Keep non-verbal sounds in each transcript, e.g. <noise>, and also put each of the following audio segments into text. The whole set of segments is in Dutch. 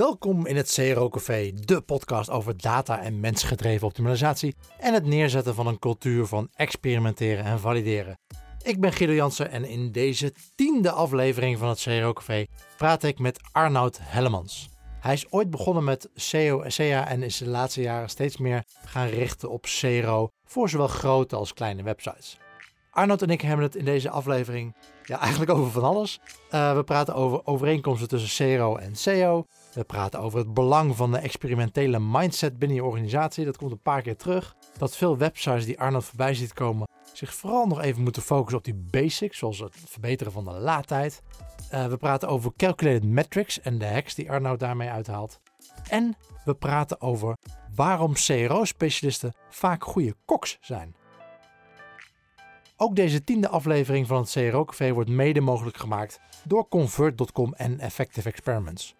Welkom in het CRO Café, de podcast over data en mensgedreven optimalisatie en het neerzetten van een cultuur van experimenteren en valideren. Ik ben Guido Jansen en in deze tiende aflevering van het CRO Café praat ik met Arnoud Hellemans. Hij is ooit begonnen met SEO en SEA en is de laatste jaren steeds meer gaan richten op CRO voor zowel grote als kleine websites. Arnoud en ik hebben het in deze aflevering ja, eigenlijk over van alles. Uh, we praten over overeenkomsten tussen CRO en SEO. We praten over het belang van de experimentele mindset binnen je organisatie. Dat komt een paar keer terug. Dat veel websites die Arnold voorbij ziet komen zich vooral nog even moeten focussen op die basics, zoals het verbeteren van de laadtijd. Uh, we praten over calculated metrics en de hacks die Arnoud daarmee uithaalt. En we praten over waarom CRO-specialisten vaak goede koks zijn. Ook deze tiende aflevering van het CRO Café wordt mede mogelijk gemaakt door Convert.com en Effective Experiments.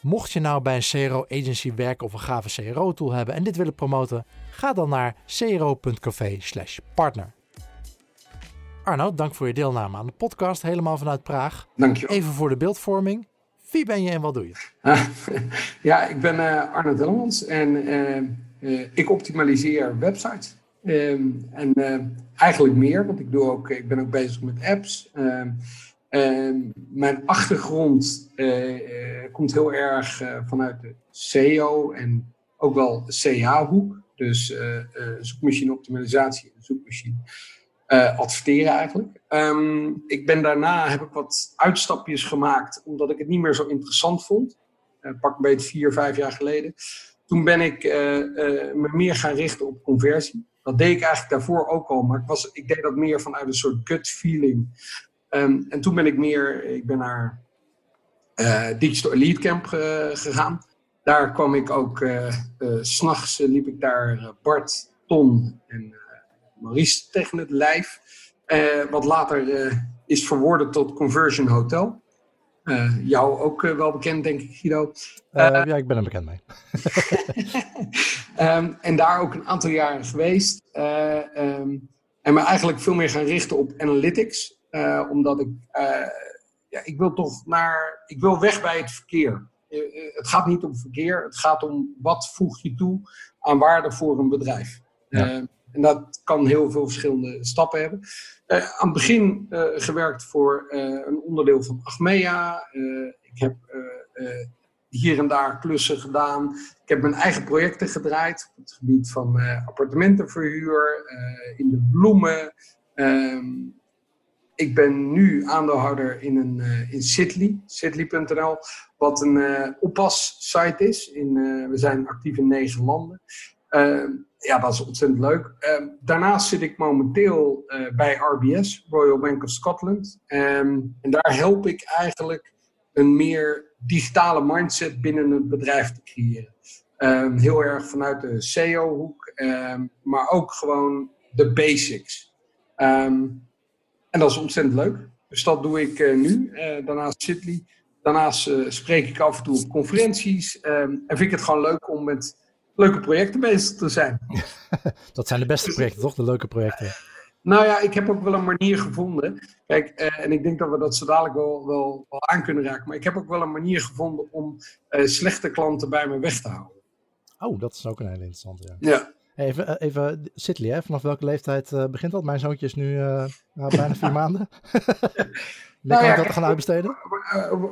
Mocht je nou bij een CRO agency werken of een gave CRO tool hebben en dit willen promoten, ga dan naar cro.café/partner. Arno, dank voor je deelname aan de podcast helemaal vanuit Praag. Dank je. Even voor de beeldvorming. Wie ben je en wat doe je? <laughs> ja, ik ben uh, Arno Dellemans en uh, uh, ik optimaliseer websites. Ehm, en eigenlijk meer, want ik, doe ook, ik ben ook bezig met apps. Ehm, mijn achtergrond komt heel erg vanuit de SEO en ook wel CA-hoek. Dus zoekmachine optimalisatie en zoekmachine adverteren eigenlijk. Um, ik ben daarna heb ik wat uitstapjes gemaakt, omdat ik het niet meer zo interessant vond. Pak een beetje vier, vijf jaar geleden. Toen ben ik me meer gaan richten op conversie. Dat deed ik eigenlijk daarvoor ook al, maar ik, was, ik deed dat meer vanuit een soort gut feeling. Um, en toen ben ik meer, ik ben naar Digital Elite Camp gegaan. Daar kwam ik ook, s'nachts liep ik daar Bart, Ton en Maurice tegen het lijf. Uh, wat later uh, is verworden tot Conversion Hotel. Uh, jou ook wel bekend, denk ik, Guido. ja, ik ben er bekend mee. um, <laughs> en daar ook een aantal jaren geweest. Um, en me eigenlijk veel meer gaan richten op analytics. Omdat ik, ja, ik wil toch naar, ik wil weg bij het verkeer. het gaat niet om verkeer, het gaat om wat voeg je toe aan waarde voor een bedrijf. Ja. En dat kan heel veel verschillende stappen hebben. Aan het begin gewerkt voor een onderdeel van Achmea. ik heb hier en daar klussen gedaan. Ik heb mijn eigen projecten gedraaid op het gebied van appartementenverhuur, in de bloemen. Ehm, ik ben nu aandeelhouder in, een, in Sitly, sitly.nl, wat een oppas-site is. In, we zijn actief in negen landen. Ehm, ja, dat is ontzettend leuk. Uh, daarnaast zit ik momenteel uh, bij RBS, Royal Bank of Scotland. Um, en daar help ik eigenlijk een meer digitale mindset binnen het bedrijf te creëren. Heel erg vanuit de SEO-hoek, maar ook gewoon de basics. En dat is ontzettend leuk. Dus dat doe ik uh, nu. Uh, daarnaast Sidley. Daarnaast spreek ik af en toe op conferenties. en vind ik het gewoon leuk om met leuke projecten bezig te zijn. <laughs> dat zijn de beste projecten, toch? De leuke projecten. Nou ja, ik heb ook wel een manier gevonden. Kijk, eh, en ik denk dat we dat zo dadelijk wel, wel, wel, aan kunnen raken. Maar ik heb ook wel een manier gevonden om slechte klanten bij me weg te houden. Oh, dat is ook een hele interessante. Ja. ja. Even, uh, even Sidley, hè? vanaf welke leeftijd uh, begint dat? Mijn zoontje is nu uh, <laughs> bijna vier maanden. Ben nou, ja, dat gaan uitbesteden?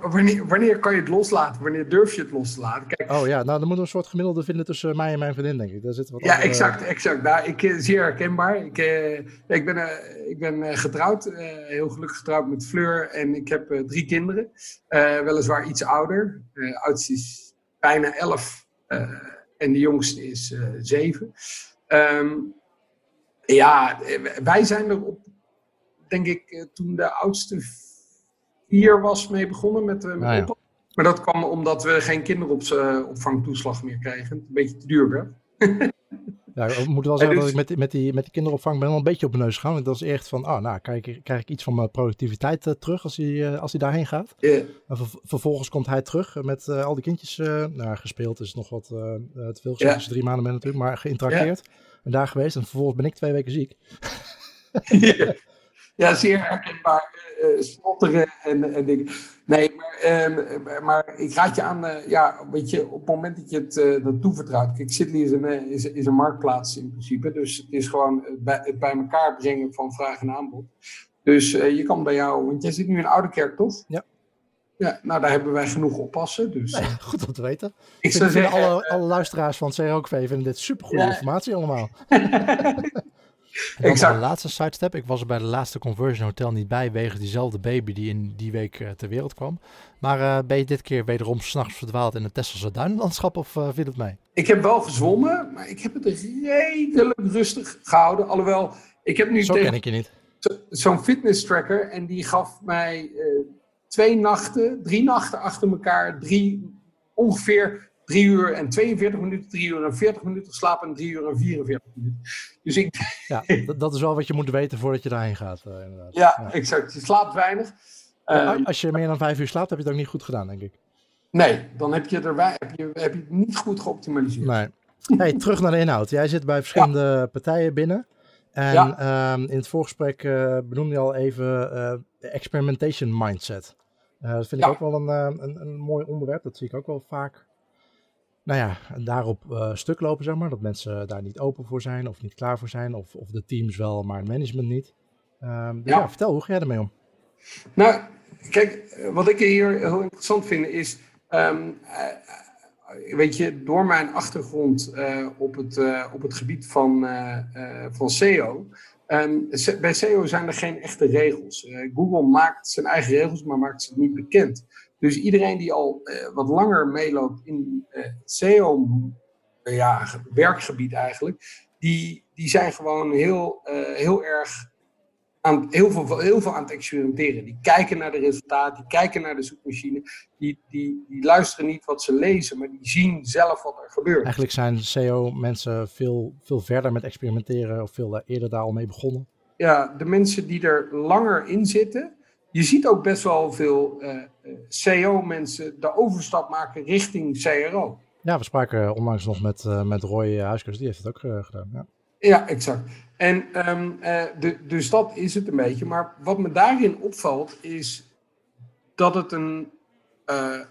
Wanneer, wanneer kan je het loslaten? Wanneer durf je het los te laten? Kijk, oh ja, nou dan moeten we een soort gemiddelde vinden tussen mij en mijn vriendin, denk ik. Daar zit wat ja, andere... exact, exact. Nou, ik, zeer herkenbaar. Ik, ik ben, ik ben getrouwd, heel gelukkig getrouwd met Fleur. En ik heb drie kinderen. weliswaar iets ouder. De oudste is bijna elf en de jongste is zeven. Um, ja, wij zijn er op, denk ik, toen de oudste vier was mee begonnen met, uh, met ah, ja. Maar dat kwam omdat we geen kinderopvangtoeslag meer kregen. Een beetje te duur werd. <laughs> ja, ik moet wel <laughs> zeggen dus... dat ik met, met, die, met die kinderopvang ben wel een beetje op mijn neus gegaan. Want dat is echt van, oh, nou, krijg ik, krijg ik iets van mijn productiviteit uh, terug als hij, uh, als hij daarheen gaat. Yeah. En ver, vervolgens komt hij terug met uh, al die kindjes. nou, gespeeld is nog wat te veel gezegd, yeah. drie maanden ben natuurlijk, maar geïnteracteerd. Yeah. En daar geweest en vervolgens ben ik twee weken ziek. <laughs> Ja, zeer herkenbaar. Uh, stotteren en, en dingen. Nee, maar, uh, maar ik raad je aan, uh, ja, weet je, op het moment dat je het dat toevertrouwt. Kijk, Sidley is een, is, is een marktplaats in principe. Dus het is gewoon het bij, het bij elkaar brengen van vraag en aanbod. Dus je kan bij jou, want jij zit nu in Oude Kerk, toch? Ja. Ja, nou daar hebben wij genoeg oppassen. Dus, nee, <laughs> goed om te weten. Ik, zou zeggen, alle, alle luisteraars van CROKV vinden dit supergoede ja. informatie allemaal. <laughs> De laatste sidestep. Ik was er bij de laatste Conversion Hotel niet bij, wegens diezelfde baby die in die week uh, ter wereld kwam. Maar uh, ben je dit keer wederom s'nachts verdwaald in het Tesselse duinlandschap of uh, viel het mee? Ik heb wel gezwommen, maar ik heb het redelijk rustig gehouden. Alhoewel, ik heb nu Zo ken ik je niet. Zo'n fitness tracker en die gaf mij twee nachten, drie nachten achter elkaar, drie, ongeveer 3 uur en 42 minuten, 3 uur en 40 minuten slapen en 3 uur en 44 minuten. Dus ik... Ja, dat is wel wat je moet weten voordat je daarheen gaat. Uh, inderdaad. Ja, ja, exact. Je slaapt weinig. Ja, um, als je meer dan 5 uur slaapt, heb je het ook niet goed gedaan, denk ik. Nee, dan heb je, er, heb je, heb je het niet goed geoptimaliseerd. Nee. Hey, terug naar de inhoud. Jij zit bij verschillende ja. partijen binnen. En ja. um, in het voorgesprek uh, benoemde je al even uh, de experimentation mindset. Uh, dat vind ik ook wel een, een, een mooi onderwerp. Dat zie ik ook wel vaak nou ja, daarop uh, stuk lopen, zeg maar. Dat mensen daar niet open voor zijn of niet klaar voor zijn. Of, of de teams wel, maar het management niet. Um, dus ja. ja. vertel, hoe ga jij ermee om? Nou, kijk, wat ik hier heel interessant vind is... Um, uh, weet je, door mijn achtergrond uh, op, het, op het gebied van, van SEO... Um, bij SEO zijn er geen echte regels. Google maakt zijn eigen regels, maar maakt ze niet bekend. Dus iedereen die al uh, wat langer meeloopt in uh, SEO, uh, ja, werkgebied eigenlijk, die, die zijn gewoon heel, heel erg aan, heel, veel, heel veel aan het experimenteren. Die kijken naar de resultaten, die kijken naar de zoekmachine, die, die, die luisteren niet wat ze lezen, maar die zien zelf wat er gebeurt. Eigenlijk zijn SEO-mensen veel, veel verder met experimenteren of veel eerder daar al mee begonnen. Ja, de mensen die er langer in zitten, je ziet ook best wel veel uh, CEO-mensen de overstap maken richting CRO. Ja, we spraken onlangs nog met, met Roy Huiskers, die heeft het ook gedaan. Ja. ja, exact. En um, de, dus dat is het een beetje. Maar wat me daarin opvalt is dat het een,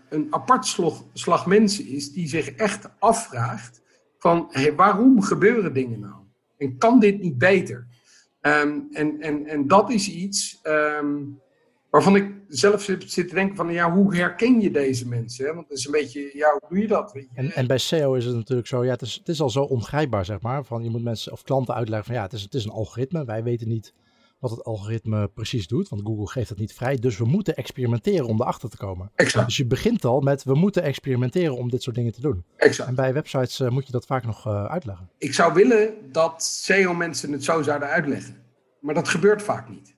een apart slag, slag mensen is die zich echt afvraagt van hey, waarom gebeuren dingen nou? En kan dit niet beter? Um, en, en, en dat is iets... Um, Waarvan ik zelf zit, zit te denken van, ja, hoe herken je deze mensen? Hè? Want het is een beetje, ja, hoe doe je dat? Weet je? En, en bij SEO is het natuurlijk zo, ja, het is, het is al zo ongrijpbaar, zeg maar. Van, je moet mensen of klanten uitleggen van, ja, het is, het is een algoritme. Wij weten niet wat het algoritme precies doet, want Google geeft het niet vrij. Dus we moeten experimenteren om erachter te komen. Exact. Dus je begint al met, we moeten experimenteren om dit soort dingen te doen. Exact. En bij websites uh, moet je dat vaak nog uh, uitleggen. Ik zou willen dat SEO-mensen het zo zouden uitleggen. Maar dat gebeurt vaak niet.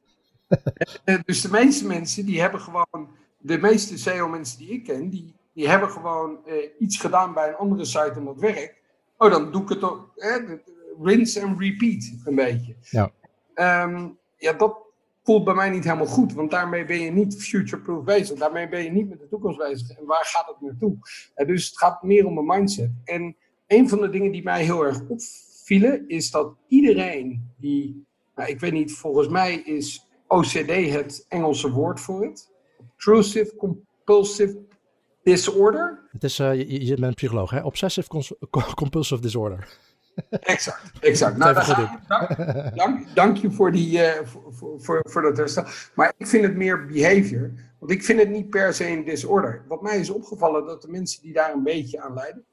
Eh, dus de meeste mensen die hebben gewoon, de meeste SEO-mensen die ik ken, die, die hebben gewoon uh, iets gedaan bij een andere site en dat werkt. Oh, dan doe ik het ook, eh, rinse and repeat een beetje. Ja. Um, ja, dat voelt bij mij niet helemaal goed, want daarmee ben je niet future-proof bezig. Daarmee ben je niet met de toekomst bezig. En waar gaat het naartoe? Uh, dus het gaat meer om een mindset. En een van de dingen die mij heel erg opvielen, is dat iedereen die, nou, ik weet niet, volgens mij is OCD het Engelse woord voor het. Obtrusive Compulsive Disorder. Het is, uh, je, je, bent een psycholoog, hè? Obsessive Compulsive Disorder. Exact, exact. nou, dank, dank, dank, je voor, die, uh, voor, voor, voor dat herstel. Maar ik vind het meer behavior. Want ik vind het niet per se een disorder. Wat mij is opgevallen, dat de mensen die daar een beetje aan lijden,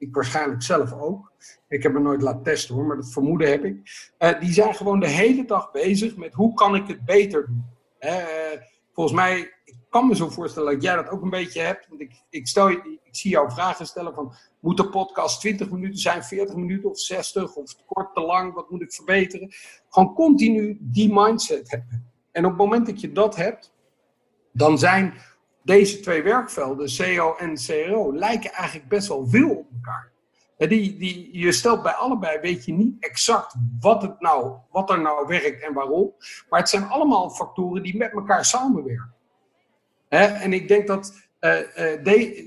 ik waarschijnlijk zelf ook. Ik heb me nooit laten testen hoor, maar dat vermoeden heb ik. Uh, die zijn gewoon de hele dag bezig met hoe kan ik het beter doen. Uh, volgens mij, ik kan me zo voorstellen dat jij dat ook een beetje hebt. Want ik, ik, stel, ik zie jou vragen stellen van, moet de podcast 20 minuten zijn, 40 minuten of 60 of kort, te lang, wat moet ik verbeteren? Gewoon continu die mindset hebben. En op het moment dat je dat hebt, dan zijn deze twee werkvelden, CO en CRO, lijken eigenlijk best wel veel op elkaar. Die, die, je stelt bij allebei, weet je niet exact wat, het nou, wat er nou werkt en waarom. Maar het zijn allemaal factoren die met elkaar samenwerken. En ik denk dat uh, de,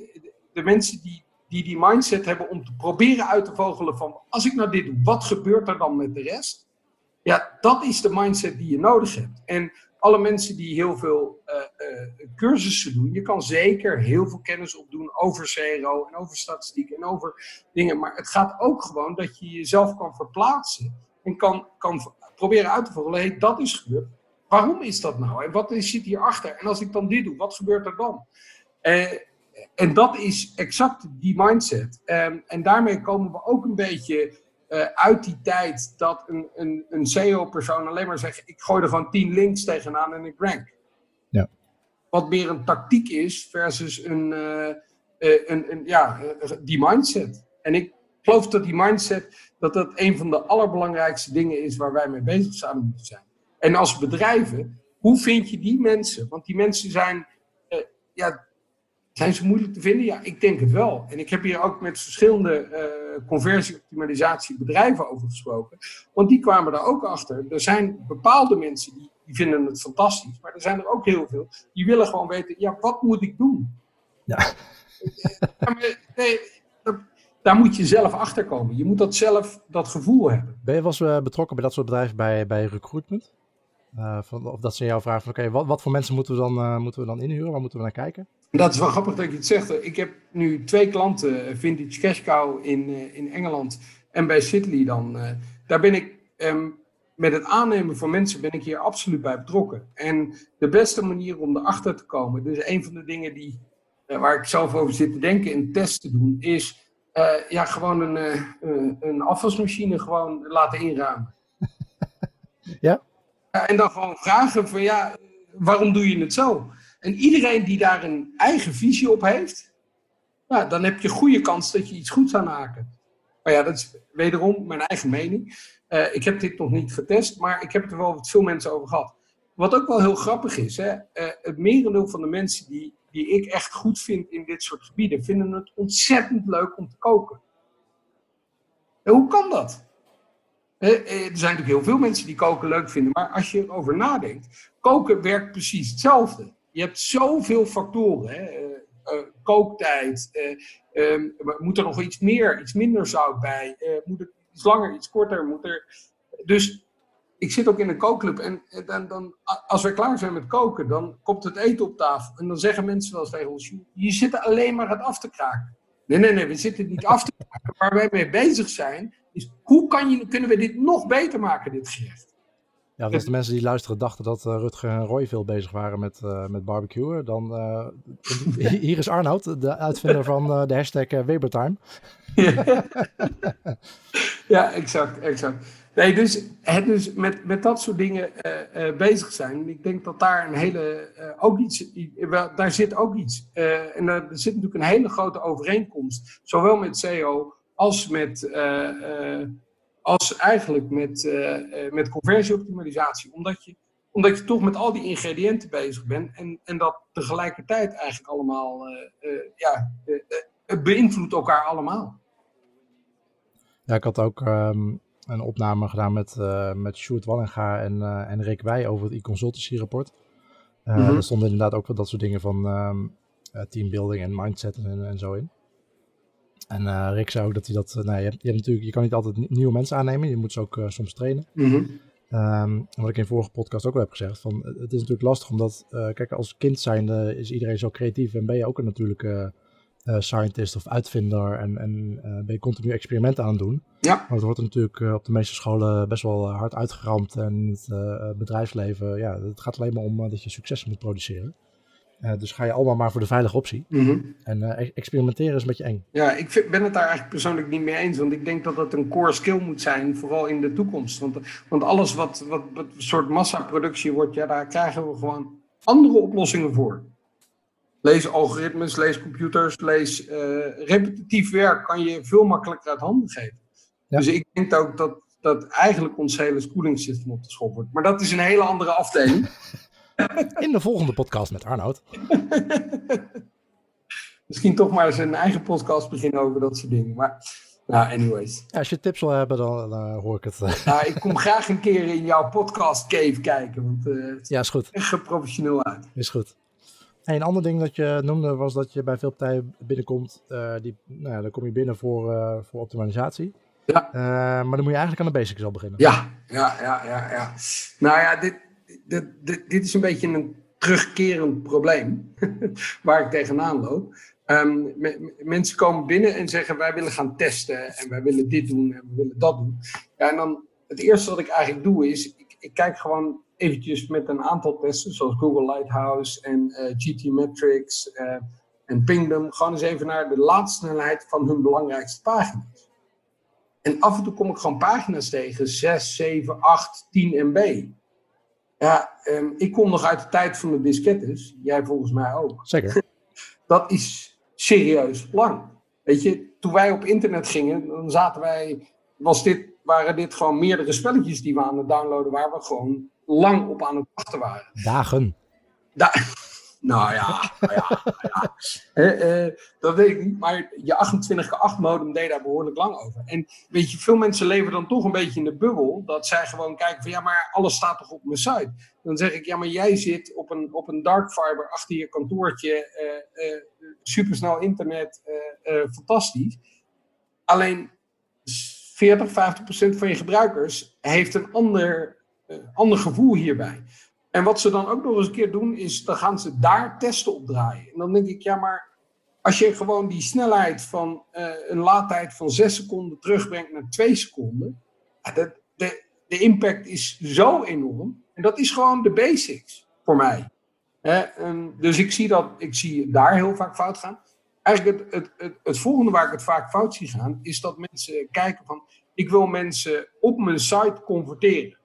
de mensen die, die die mindset hebben om te proberen uit te vogelen van... als ik nou dit doe, wat gebeurt er dan met de rest? Ja, dat is de mindset die je nodig hebt. En alle mensen die heel veel uh, uh, cursussen doen, je kan zeker heel veel kennis opdoen over CRO en over statistiek en over dingen. Maar het gaat ook gewoon dat je jezelf kan verplaatsen en kan, kan proberen uit te voeren. Hey, dat is gebeurd. Waarom is dat nou? En wat zit hierachter? En als ik dan dit doe, wat gebeurt er dan? Uh, en dat is exact die mindset. Um, en daarmee komen we ook een beetje uh, uit die tijd dat een, een, een SEO-persoon alleen maar zegt: ik gooi er gewoon tien links tegenaan en ik rank. Ja. Wat meer een tactiek is versus een, uh, uh, een, een, ja, die mindset. En ik geloof dat die mindset dat dat een van de allerbelangrijkste dingen is waar wij mee bezig zouden moeten zijn. En als bedrijven, hoe vind je die mensen? Want die mensen zijn, ja, zijn ze moeilijk te vinden? Ja, ik denk het wel. En ik heb hier ook met verschillende uh, conversie-optimalisatiebedrijven over gesproken. Want die kwamen daar ook achter. Er zijn bepaalde mensen die, die vinden het fantastisch. Maar er zijn er ook heel veel die willen gewoon weten: ja, wat moet ik doen? Ja. <laughs> nee, daar moet je zelf achter komen. Je moet dat zelf, dat gevoel hebben. Ben je eens uh, betrokken bij dat soort bedrijven bij, bij recruitment? Uh, van, of dat ze jou vragen van oké, okay, wat, wat voor mensen moeten we, dan, moeten we dan inhuren? Waar moeten we naar kijken? Dat is wel grappig dat je het zegt. Ik heb nu twee klanten, Vintage Cash Cow in, uh, in Engeland en bij Sidley dan. daar ben ik um, met het aannemen van mensen ben ik hier absoluut bij betrokken. En de beste manier om erachter te komen, dus een van de dingen die, waar ik zelf over zit te denken en test te doen, is ja, gewoon een, een afwasmachine gewoon laten inruimen. <laughs> ja? En dan gewoon vragen van ja, waarom doe je het zo? En iedereen die daar een eigen visie op heeft, nou, dan heb je goede kans dat je iets goeds aan haken. Maar ja, dat is wederom mijn eigen mening. Uh, ik heb dit nog niet getest, maar ik heb het er wel met veel mensen over gehad. Wat ook wel heel grappig is, hè, uh, het merendeel van de mensen die, die ik echt goed vind in dit soort gebieden, vinden het ontzettend leuk om te koken. En hoe kan dat? Er zijn natuurlijk heel veel mensen die koken leuk vinden, maar als je erover nadenkt, koken werkt precies hetzelfde. Je hebt zoveel factoren. Hè? Uh, uh, kooktijd, uh, um, moet er nog iets meer, iets minder zout bij, moet het iets langer, iets korter, moet er... Dus ik zit ook in een kookclub en dan, dan, als we klaar zijn met koken, dan komt het eten op tafel. En dan zeggen mensen wel eens tegen ons, je zit alleen maar het af te kraken. Nee, nee, nee, we zitten niet af te kraken. Waar wij mee bezig zijn, is hoe kan je, kunnen we dit nog beter maken, dit gerecht? Ja, als de mensen die luisteren dachten dat uh, Rutger en Roy veel bezig waren met, uh, met barbecuen, dan uh, <laughs> hier is Arnoud, de uitvinder van de hashtag Webertime. ja. <laughs> ja, exact, exact. Nee, dus, het dus met, met dat soort dingen bezig zijn, ik denk dat daar een hele, ook iets, daar zit ook iets. en er zit natuurlijk een hele grote overeenkomst, zowel met CEO als met als eigenlijk met, uh, met conversieoptimalisatie. Omdat je, omdat je toch met al die ingrediënten bezig bent en, en dat tegelijkertijd eigenlijk allemaal, uh, uh, ja, het beïnvloedt elkaar allemaal. Ja, ik had ook um, een opname gedaan met, met Sjoerd Wallinga en, en Rick Wij over het e-consultancy rapport. Mm -hmm. Er stonden inderdaad ook wel dat soort dingen van um, teambuilding en mindset en, en zo in. En uh, Rick zei ook dat hij dat. Uh, nou, je, hebt, je, hebt natuurlijk, je kan niet altijd nieuwe mensen aannemen. Je moet ze ook uh, soms trainen. Mm -hmm. um, wat ik in vorige podcast ook al heb gezegd. Van, het is natuurlijk lastig omdat. kijk, als kind zijnde is iedereen zo creatief. En ben je ook een natuurlijke scientist of uitvinder. En, en ben je continu experimenten aan het doen. Ja. Maar het wordt natuurlijk op de meeste scholen best wel hard uitgeramd. En het bedrijfsleven. Ja, het gaat alleen maar om dat je successen moet produceren. Uh, dus ga je allemaal maar voor de veilige optie. Mm -hmm. En uh, experimenteren is een beetje eng. Ja, ik vind, ben het daar eigenlijk persoonlijk niet mee eens. Want ik denk dat dat een core skill moet zijn, vooral in de toekomst. Want, want alles wat, wat, wat een soort massaproductie wordt, ja, daar krijgen we gewoon andere oplossingen voor. Lees algoritmes, lees computers, lees uh, repetitief werk kan je veel makkelijker uit handen geven. Ja. Dus ik denk ook dat, dat eigenlijk ons hele schoolingssysteem op de schop wordt. Maar dat is een hele andere afdeling. <laughs> In de volgende podcast met Arnoud. <laughs> Misschien toch maar eens een eigen podcast beginnen over dat soort dingen. Maar, nou, anyways. Ja, als je tips wil hebben, dan, dan hoor ik het. <laughs> Nou, ik kom graag een keer in jouw podcast cave kijken. Want uh, het ja, is goed. echt professioneel uit. Is goed. En een ander ding dat je noemde was dat je bij veel partijen binnenkomt. Uh, die, nou ja, dan kom je binnen voor, voor optimalisatie. Ja. Maar dan moet je eigenlijk aan de basics al beginnen. Ja, ja, ja, ja. ja. Nou ja, dit, dit, is een beetje een terugkerend probleem <laughs> waar ik tegenaan loop. Um, mensen komen binnen en zeggen wij willen gaan testen en wij willen dit doen en we willen dat doen. Ja, en dan het eerste wat ik eigenlijk doe is, ik, ik kijk gewoon eventjes met een aantal testen, zoals Google Lighthouse en uh, eh, GT Metrics uh, en Pingdom, gewoon eens even naar de laadsnelheid van hun belangrijkste pagina's. En af en toe kom ik gewoon pagina's tegen, 6, 7, 8, 10 MB. Ja, um, ik kom nog uit de tijd van de diskettes, jij volgens mij ook. Zeker. <laughs> Dat is serieus lang. Weet je, toen wij op internet gingen, dan zaten wij, was dit, waren dit gewoon meerdere spelletjes die we aan het downloaden waren, we gewoon lang op aan het wachten waren. Dagen. Da nou ja, <laughs> nou ja, nou ja. dat weet ik niet. Maar je 28k8 modem deed daar behoorlijk lang over. En weet je, veel mensen leven dan toch een beetje in de bubbel. Dat zij gewoon kijken van ja, maar alles staat toch op mijn site. Dan zeg ik ja, maar jij zit op een, op een dark fiber achter je kantoortje. Uh, uh, supersnel internet, fantastisch. Alleen 40, 50 procent van je gebruikers heeft een ander, ander gevoel hierbij. En wat ze dan ook nog eens een keer doen, is dan gaan ze daar testen op draaien. En dan denk ik, ja, maar als je gewoon die snelheid van uh, een laadtijd van 6 seconden terugbrengt naar 2 seconden, de, de, de impact is zo enorm. En dat is gewoon de basics voor mij. dus ik zie, dat, ik zie daar heel vaak fout gaan. Eigenlijk het, het, het, het volgende waar ik het vaak fout zie gaan, is dat mensen kijken van, ik wil mensen op mijn site converteren.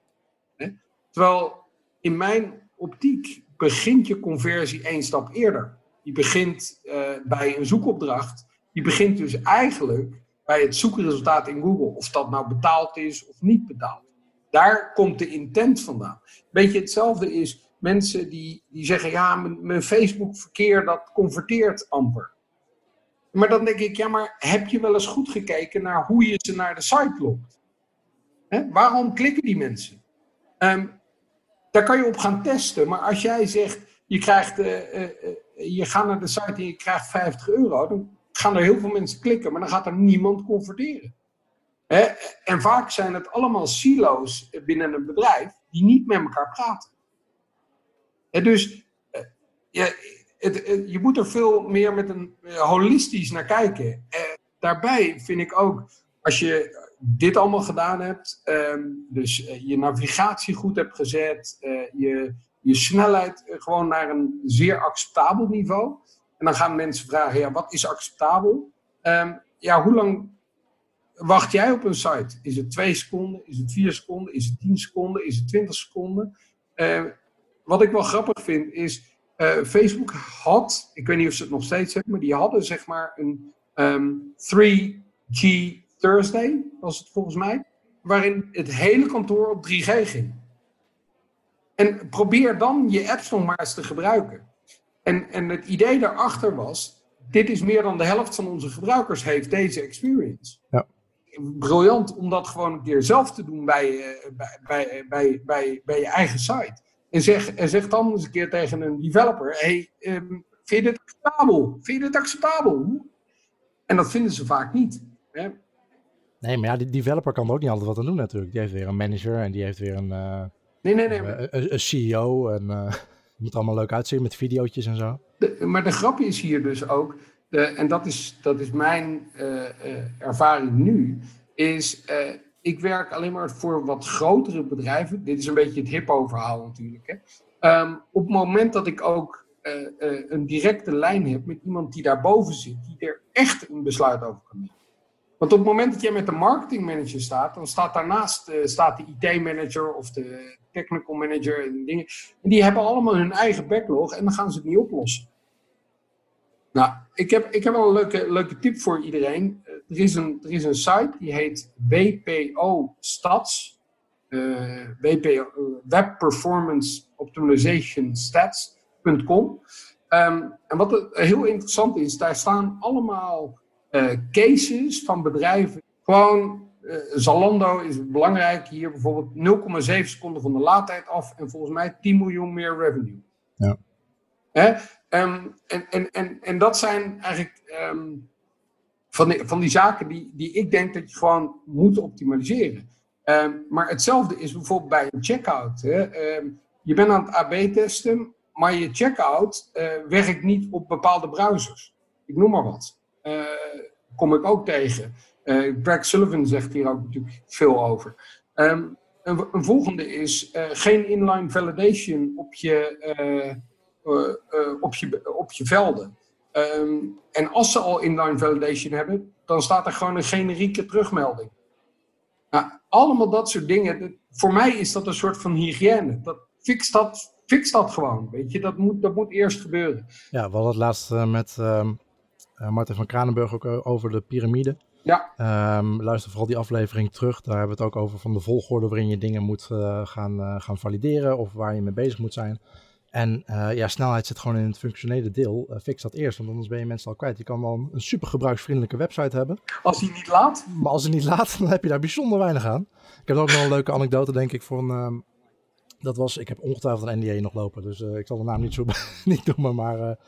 Terwijl in mijn optiek begint je conversie één stap eerder. Die begint uh, bij een zoekopdracht. Die begint dus eigenlijk bij het zoekresultaat in Google. Of dat nou betaald is of niet betaald. Daar komt de intent vandaan. Beetje hetzelfde is mensen die, die zeggen: ja, mijn, mijn Facebook-verkeer dat converteert amper. Maar dan denk ik: ja, maar heb je wel eens goed gekeken naar hoe je ze naar de site lokt? Waarom klikken die mensen? Um, daar kan je op gaan testen. Maar als jij zegt, je, krijgt, uh, uh, je gaat naar de site en je krijgt 50 euro, dan gaan er heel veel mensen klikken, maar dan gaat er niemand converteren. Hè? En vaak zijn het allemaal silo's binnen een bedrijf die niet met elkaar praten. En dus het, je moet er veel meer met een holistisch naar kijken. daarbij vind ik ook, als je dit allemaal gedaan hebt, ehm, dus uh, je navigatie goed hebt gezet, uh, je, je snelheid uh, gewoon naar een zeer acceptabel niveau. En dan gaan mensen vragen, ja, wat is acceptabel? Um, ja, hoe lang wacht jij op een site? Is het twee seconden? Is het vier seconden? Is het tien seconden? Is het twintig seconden? Ehm, wat ik wel grappig vind is, Facebook had, ik weet niet of ze het nog steeds hebben, maar die hadden zeg maar een um, 3G Thursday, was het volgens mij, waarin het hele kantoor op 3G ging. En probeer dan je apps nog maar eens te gebruiken. En, en het idee daarachter was, dit is meer dan de helft van onze gebruikers heeft deze experience. Ja. Briljant om dat gewoon een keer zelf te doen bij, eh, bij, bij, bij, bij, bij je eigen site. En zeg, en zeg dan eens een keer tegen een developer, hey, um, vind je dit acceptabel? Vind je dit acceptabel? En dat vinden ze vaak niet. Hè? Nee, maar ja, die developer kan er ook niet altijd wat aan doen natuurlijk. Die heeft weer een manager en die heeft weer een, uh, nee, nee, nee, een, een CEO. En uh, het <laughs> moet allemaal leuk uitzien met video's en zo. maar de grap is hier dus ook, de, en dat is, dat is mijn uh, ervaring nu, is ik werk alleen maar voor wat grotere bedrijven. Dit is een beetje het hippo-verhaal natuurlijk. Hè. Um, op het moment dat ik ook een directe lijn heb met iemand die daarboven zit, die er echt een besluit over kan nemen. Want op het moment dat jij met de marketingmanager staat, dan staat daarnaast uh, staat de IT-manager of de technical manager en dingen. En die hebben allemaal hun eigen backlog en dan gaan ze het niet oplossen. Nou, ik heb, ik heb wel een leuke, leuke tip voor iedereen. Uh, er, is een, er is een site die heet WPO Stats. Uh, eh, Web Performance Optimization Stats.com. Um, ehm, en wat heel interessant is, daar staan allemaal uh, cases van bedrijven. Gewoon, uh, Zalando is belangrijk hier bijvoorbeeld 0,7 seconden van de laadtijd af en volgens mij 10 miljoen meer revenue. Ja. Hè? Um, en, en, en, en dat zijn eigenlijk um, van, die, van die zaken die, die ik denk dat je gewoon moet optimaliseren. Ehm, maar hetzelfde is bijvoorbeeld bij een checkout. Hè. Ehm, je bent aan het AB testen, maar je checkout uh, werkt niet op bepaalde browsers. Ik noem maar wat. Uh, kom ik ook tegen. Uh, Greg Sullivan zegt hier ook natuurlijk veel over. Um, een, volgende is geen inline validation op je, op je, op je velden. Um, en als ze al inline validation hebben, dan staat er gewoon een generieke terugmelding. Nou, allemaal dat soort dingen. Voor mij is dat een soort van hygiëne. Dat, fix, dat, fix dat gewoon. Weet je, dat moet, dat moet eerst gebeuren. Ja, we hadden het laatst met uh, Martin van Kranenburg ook over de piramide. Ja. Um, luister vooral die aflevering terug. Daar hebben we het ook over van de volgorde waarin je dingen moet uh, gaan, gaan valideren of waar je mee bezig moet zijn. En uh, ja, snelheid zit gewoon in het functionele deel. Uh, fix dat eerst, want anders ben je mensen al kwijt. Je kan wel een super gebruiksvriendelijke website hebben. Als hij niet laat? Maar als hij niet laat, <laughs> dan heb je daar bijzonder weinig aan. Ik heb ook nog een leuke anekdote, denk ik, van... Uh, dat was, ik heb ongetwijfeld een NDA nog lopen, dus ik zal de naam niet, zo, <laughs> niet noemen. Maar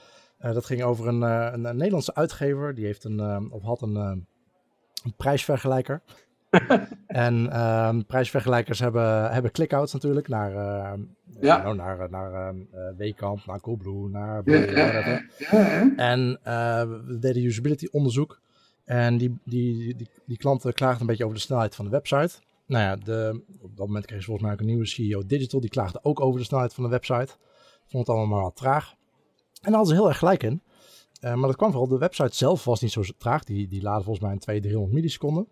dat ging over een, een, een, Nederlandse uitgever. Die heeft een, of had een, een prijsvergelijker. <laughs> en uh, prijsvergelijkers hebben, hebben clickouts natuurlijk naar, uh, ja. nou, naar, naar uh, Weekamp, naar Coolblue, naar ja, ja, ja, En we deden usability onderzoek. En die, die, die, die klanten klaagden een beetje over de snelheid van de website. Nou ja, de, op dat moment kreeg ze volgens mij ook een nieuwe CEO Digital. Die klaagde ook over de snelheid van de website. Vond het allemaal traag. En daar hadden ze heel erg gelijk in. maar dat kwam vooral, de website zelf was niet zo traag. Die, die laadde volgens mij in 200, 300 milliseconden.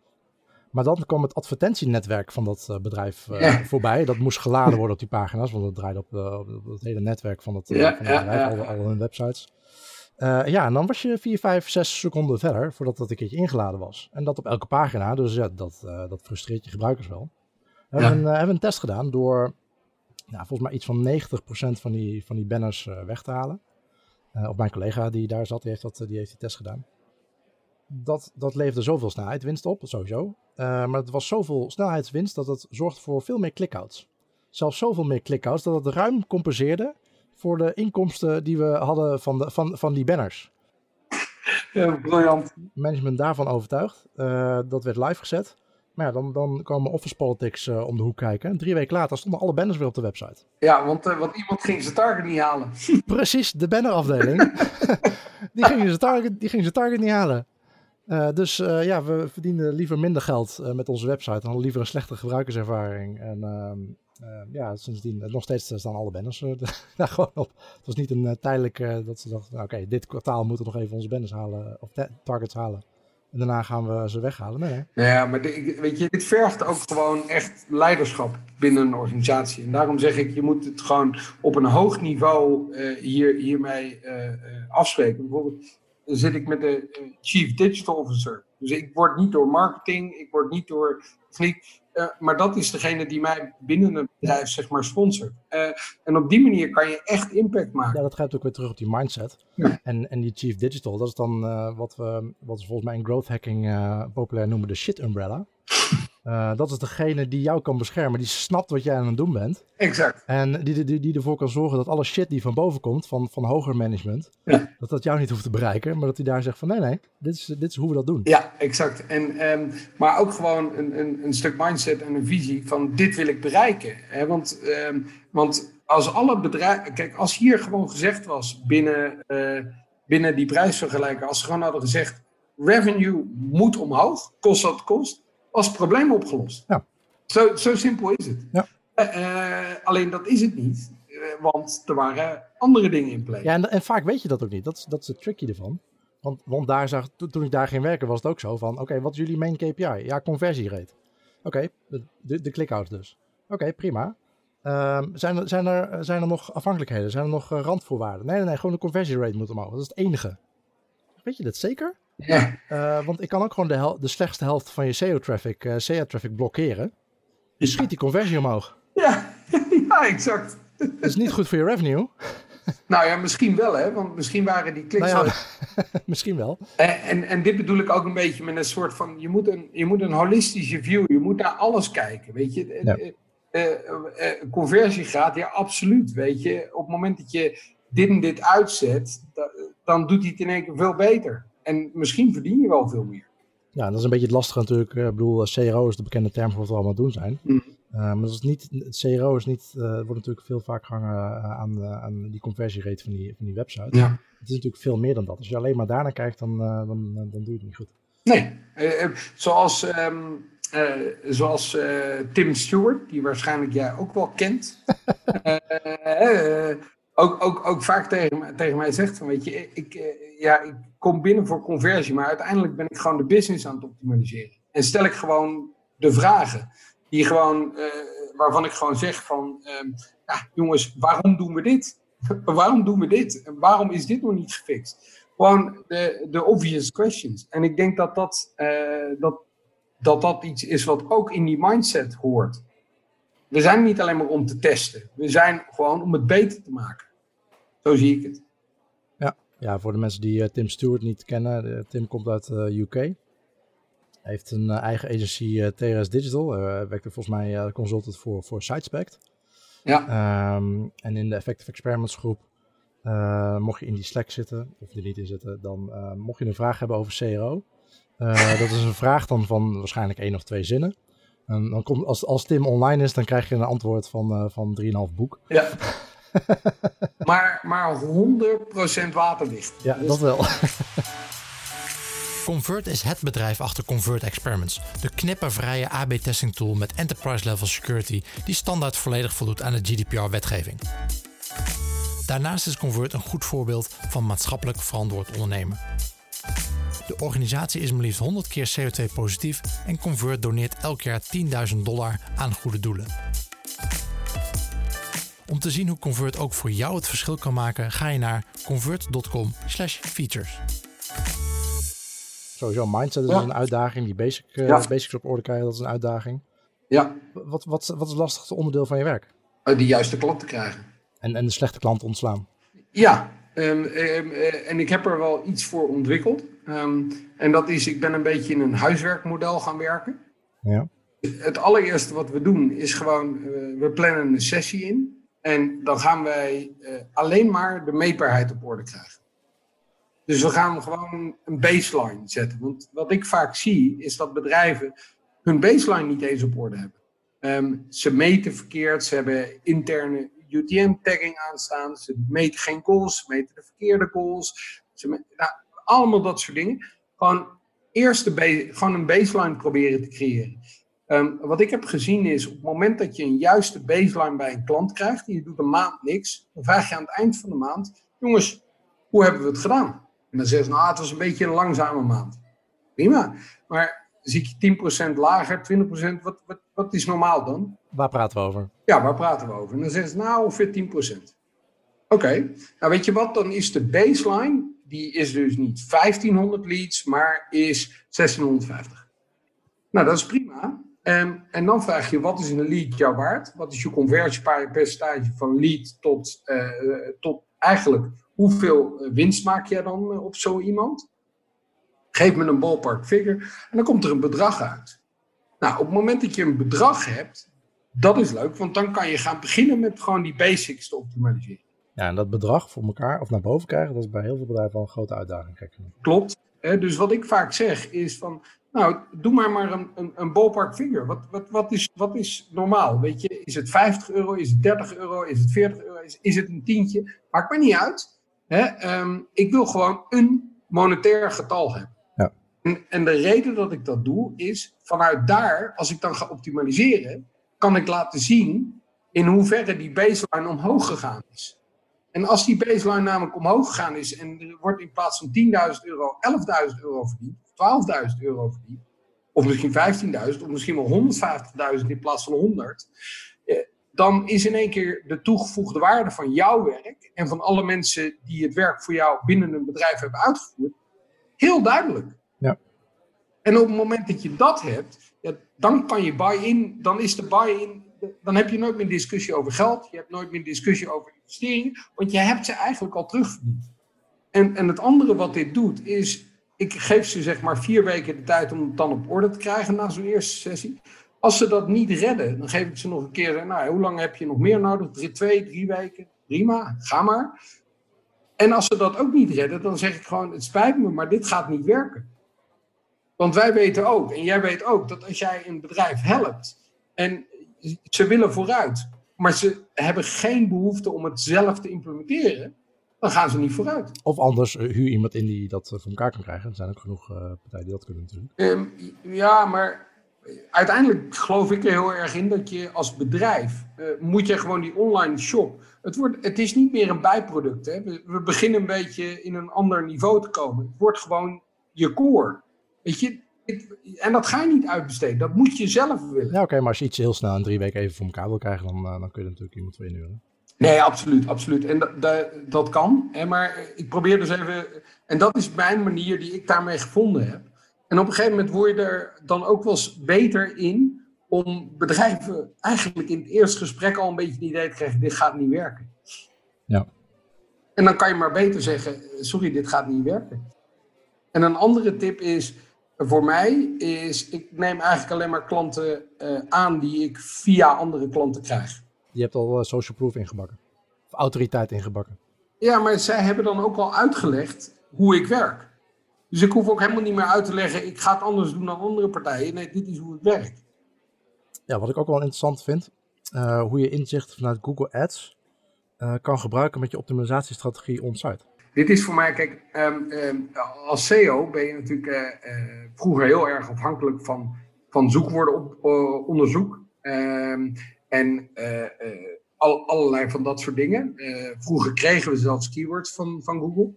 Maar dan kwam het advertentienetwerk van dat uh, bedrijf uh, ja. voorbij. Dat moest geladen worden op die pagina's, want dat draaide op, op het hele netwerk van het, ja, van het bedrijf, al, al, hun websites. ja, en dan was je 4, 5, 6 seconden verder voordat dat een keertje ingeladen was. En dat op elke pagina, dus ja, dat, dat frustreert je gebruikers wel. We hebben, een, hebben een test gedaan door nou, volgens mij iets van 90% van die, van die banners weg te halen. Of mijn collega die daar zat, die heeft, dat, die, heeft die test gedaan dat, dat leverde zoveel snelheidswinst op, sowieso. Uh, maar het was zoveel snelheidswinst dat het zorgde voor veel meer clickouts. Zelfs zoveel meer clickouts dat het ruim compenseerde voor de inkomsten die we hadden van, de, van, van die banners. Ja, briljant. Management daarvan overtuigd. Uh, dat werd live gezet. Maar ja, dan, dan komen Office Politics uh, om de hoek kijken. En drie weken later stonden alle banners weer op de website. Ja, want, want iemand ging zijn target niet halen. <laughs> Precies, de bannerafdeling. <laughs> die ging zijn target, die ging zijn target niet halen. Uh, dus uh, ja, we verdienen liever minder geld uh, met onze website. En hadden liever een slechte gebruikerservaring. En ehm, ja, sindsdien nog steeds staan alle banners <laughs> daar gewoon op. Het was niet een tijdelijk dat ze dachten, nou, oké, okay, dit kwartaal moeten we nog even onze banners halen. Of targets halen. En daarna gaan we ze weghalen. Nee, nee. Ja, maar weet je, dit vergt ook gewoon echt leiderschap binnen een organisatie. En daarom zeg ik, je moet het gewoon op een hoog niveau hier, hiermee afspreken. Bijvoorbeeld zit ik met de uh, Chief Digital Officer. Dus ik word niet door marketing, ik word niet door uh, maar dat is degene die mij binnen een bedrijf zeg maar sponsort. Uh, en op die manier kan je echt impact maken. Ja, dat gaat ook weer terug op die mindset. Ja. En, en die Chief Digital, dat is dan wat, we, wat we volgens mij in growth hacking populair noemen de shit umbrella. Uh, dat is degene die jou kan beschermen, die snapt wat jij aan het doen bent. Exact. En die, die, die ervoor kan zorgen dat alle shit die van boven komt, van, van hoger management, ja. dat dat jou niet hoeft te bereiken, maar dat hij daar zegt van nee, nee, dit is, dit is hoe we dat doen. Ja, exact. En, um, maar ook gewoon een, een, een stuk mindset en een visie van dit wil ik bereiken. Hè? Want, um, want als alle bedrijven, kijk, als hier gewoon gezegd was binnen, uh, binnen die prijsvergelijker, als ze gewoon hadden gezegd, revenue moet omhoog, kost wat kost probleem opgelost. Ja. Zo, zo simpel is het. Ja. Uh, alleen dat is het niet, uh, want er waren andere dingen in play. Ja, en, en, vaak weet je dat ook niet. Dat is, dat is het tricky ervan. Want, want daar zag, to, toen ik daar ging werken was het ook zo van, oké, okay, wat is jullie main KPI? Ja, conversierate. Oké, okay, de, de, de click-outs dus. Oké, okay, prima. Uh, zijn, er, zijn, er, zijn er nog afhankelijkheden? Zijn er nog randvoorwaarden? Nee, nee, nee, gewoon de conversierate moet omhoog. Dat is het enige. Weet je dat zeker? Ja. Uh, want ik kan ook gewoon de, hel de slechtste helft van je SEO-traffic uh, SEO-traffic blokkeren. Je schiet die conversie omhoog. Ja, <laughs> ja exact. Dat is niet goed voor je revenue. <laughs> Nou ja, misschien wel, hè? Want misschien waren die kliks. Nou ja, <laughs> misschien wel. En, en, en, dit bedoel ik ook een beetje met een soort van: je moet een, je moet een holistische view, je moet naar alles kijken. Weet je, ja. uh, uh, conversiegraad, ja, absoluut. Weet je, op het moment dat je dit en dit uitzet, da, dan doet hij het in één keer veel beter. En misschien verdien je wel veel meer. Ja, dat is een beetje het lastige natuurlijk. Ik bedoel, CRO is de bekende term voor wat we allemaal doen zijn. Mm. maar dat is niet, het CRO is niet, uh, wordt natuurlijk veel vaak gehangen aan, aan die conversierate van die, van die website. Ja. Het is natuurlijk veel meer dan dat. Als je alleen maar daarnaar kijkt, dan, dan, dan doe je het niet goed. Nee, zoals ehm, zoals Tim Stewart, die waarschijnlijk jij ook wel kent. <laughs> ook, ook, ook vaak tegen, tegen mij zegt weet je, ik, ja, ik kom binnen voor conversie, maar uiteindelijk ben ik gewoon de business aan het optimaliseren. En stel ik gewoon de vragen, die gewoon, waarvan ik gewoon zeg van, ehm, ja, jongens, waarom doen we dit? <laughs> waarom doen we dit? En waarom is dit nog niet gefixt? Gewoon de, de obvious questions. En ik denk dat dat, dat dat dat iets is wat ook in die mindset hoort. We zijn niet alleen maar om te testen. We zijn gewoon om het beter te maken. Zo zie ik het. Ja, ja voor de mensen die uh, Tim Stewart niet kennen. Tim komt uit uh, eh, UK. Hij heeft een eigen agency TRS Digital. Hij werkte volgens mij consultant voor, voor SiteSpect. Ja. Um, en in de Effective Experiments groep, mocht je in die Slack zitten, of er niet in zitten, dan mocht je een vraag hebben over CRO. Uh, dat is een vraag dan van waarschijnlijk één of twee zinnen. En dan komt, als, als Tim online is, dan krijg je een antwoord van, van 3,5 boek. Ja. <laughs> maar, maar 100% waterdicht. Ja, dus... dat wel. Convert is het bedrijf achter Convert Experiments, de knippervrije AB-testing tool met enterprise-level security die standaard volledig voldoet aan de GDPR-wetgeving. Daarnaast is Convert een goed voorbeeld van maatschappelijk verantwoord ondernemen. De organisatie is maar liefst 100 keer CO2-positief en Convert doneert elk jaar 10.000 dollar aan goede doelen. Om te zien hoe Convert ook voor jou het verschil kan maken, ga je naar convert.com/features. Sowieso, mindset is een uitdaging. Die basic, uh, basics op orde krijgen, dat is een uitdaging. Ja. Wat, wat, wat is het lastigste onderdeel van je werk? Uh, die juiste klant te krijgen. En, en de slechte klant ontslaan? Ja, um, um, en ik heb er wel iets voor ontwikkeld. Um, en dat is, ik ben een beetje in een huiswerkmodel gaan werken. Ja. Het allereerste wat we doen is gewoon, uh, we plannen een sessie in. En dan gaan wij uh, alleen maar de meetbaarheid op orde krijgen. Dus we gaan gewoon een baseline zetten. Want wat ik vaak zie, is dat bedrijven hun baseline niet eens op orde hebben. Um, ze meten verkeerd, ze hebben interne UTM-tagging aanstaan, ze meten geen goals, ze meten de verkeerde goals. Ze meten, nou, allemaal dat soort dingen. Gewoon eerst de gewoon een baseline proberen te creëren. Um, wat ik heb gezien is, op het moment dat je een juiste baseline bij een klant krijgt, en je doet een maand niks, dan vraag je aan het eind van de maand, jongens, hoe hebben we het gedaan? En dan zeggen ze, nou, het was een beetje een langzame maand. Prima, maar zie je 10% lager, 20%, wat, wat, wat is normaal dan? Waar praten we over? Ja, waar praten we over? En dan zeggen ze, nou, ongeveer 10%. Oké, nou weet je wat, dan is de baseline die is dus niet 1500 leads, maar is 1650. Nou, dat is prima. En, en dan vraag je, wat is een lead jou waard? Wat is je conversiepercentage van lead tot, uh, tot eigenlijk hoeveel eh, winst maak jij dan op zo iemand? Geef me een ballpark figure en dan komt er een bedrag uit. Nou, op het moment dat je een bedrag hebt, dat is leuk, want dan kan je gaan beginnen met gewoon die basics te optimaliseren. Ja, en dat bedrag voor elkaar of naar boven krijgen, dat is bij heel veel bedrijven wel een grote uitdaging. Klopt. dus wat ik vaak zeg is van, nou, doe maar maar een, een, een ballpark figure. Wat, wat, wat, is, wat is normaal? Weet je, is het 50 euro, is het 30 euro, is het 40 euro, is, is het een tientje? Maakt me niet uit. Ehm, ik wil gewoon een monetair getal hebben. Ja. En, en de reden dat ik dat doe is, vanuit daar, als ik dan ga optimaliseren, kan ik laten zien in hoeverre die baseline omhoog gegaan is. En als die baseline namelijk omhoog gegaan is en er wordt in plaats van 10.000 euro 11.000 euro verdiend, 12.000 euro verdiend, of misschien 15.000 of misschien wel 150.000 in plaats van 100, eh, dan is in één keer de toegevoegde waarde van jouw werk en van alle mensen die het werk voor jou binnen een bedrijf hebben uitgevoerd, heel duidelijk. Ja. En op het moment dat je dat hebt, ja, dan kan je buy-in, dan is de buy-in, dan heb je nooit meer discussie over geld, je hebt nooit meer discussie over want je hebt ze eigenlijk al terugverdiend. En, en het andere wat dit doet, is ik geef ze zeg maar vier weken de tijd om het dan op orde te krijgen na zo'n eerste sessie. Als ze dat niet redden, dan geef ik ze nog een keer, nou, hoe lang heb je nog meer nodig? Drie, twee, drie weken? Prima, ga maar. En als ze dat ook niet redden, dan zeg ik gewoon: het spijt me, maar dit gaat niet werken. Want wij weten ook, en jij weet ook, dat als jij een bedrijf helpt en ze willen vooruit, maar ze hebben geen behoefte om het zelf te implementeren, dan gaan ze niet vooruit. Of anders uh, huur iemand in die dat voor elkaar kan krijgen. Er zijn ook genoeg uh, partijen die dat kunnen natuurlijk. Um, ja, maar uiteindelijk geloof ik er heel erg in dat je als bedrijf uh, moet je gewoon die online shop. Het, wordt, het is niet meer een bijproduct. Hè? We, we, beginnen een beetje in een ander niveau te komen. Het wordt gewoon je core. Weet je, en dat ga je niet uitbesteden. Dat moet je zelf willen. Ja, oké, okay, maar als je iets heel snel in drie weken even voor elkaar wil krijgen, dan, uh, dan kun je natuurlijk iemand voor inhuren. Nee, absoluut, absoluut. En dat, kan. Hè, maar ik probeer dus even. En dat is mijn manier die ik daarmee gevonden heb. En op een gegeven moment word je er dan ook wel eens beter in om bedrijven eigenlijk in het eerste gesprek al een beetje het idee te krijgen: dit gaat niet werken. Ja. En dan kan je maar beter zeggen: sorry, dit gaat niet werken. En een andere tip is voor mij is, ik neem eigenlijk alleen maar klanten uh, aan die ik via andere klanten krijg. Je hebt al uh, social proof ingebakken. Of autoriteit ingebakken. Ja, maar zij hebben dan ook al uitgelegd hoe ik werk. Dus ik hoef ook helemaal niet meer uit te leggen, ik ga het anders doen dan andere partijen. Nee, dit is hoe het werkt. Ja, wat ik ook wel interessant vind, uh, hoe je inzicht vanuit Google Ads kan gebruiken met je optimalisatiestrategie on-site. Dit is voor mij, kijk, um, um, als SEO ben je natuurlijk uh, vroeger heel erg afhankelijk van, van zoekwoordenonderzoek. Um, en uh, al, allerlei van dat soort dingen. vroeger kregen we zelfs keywords van, van Google.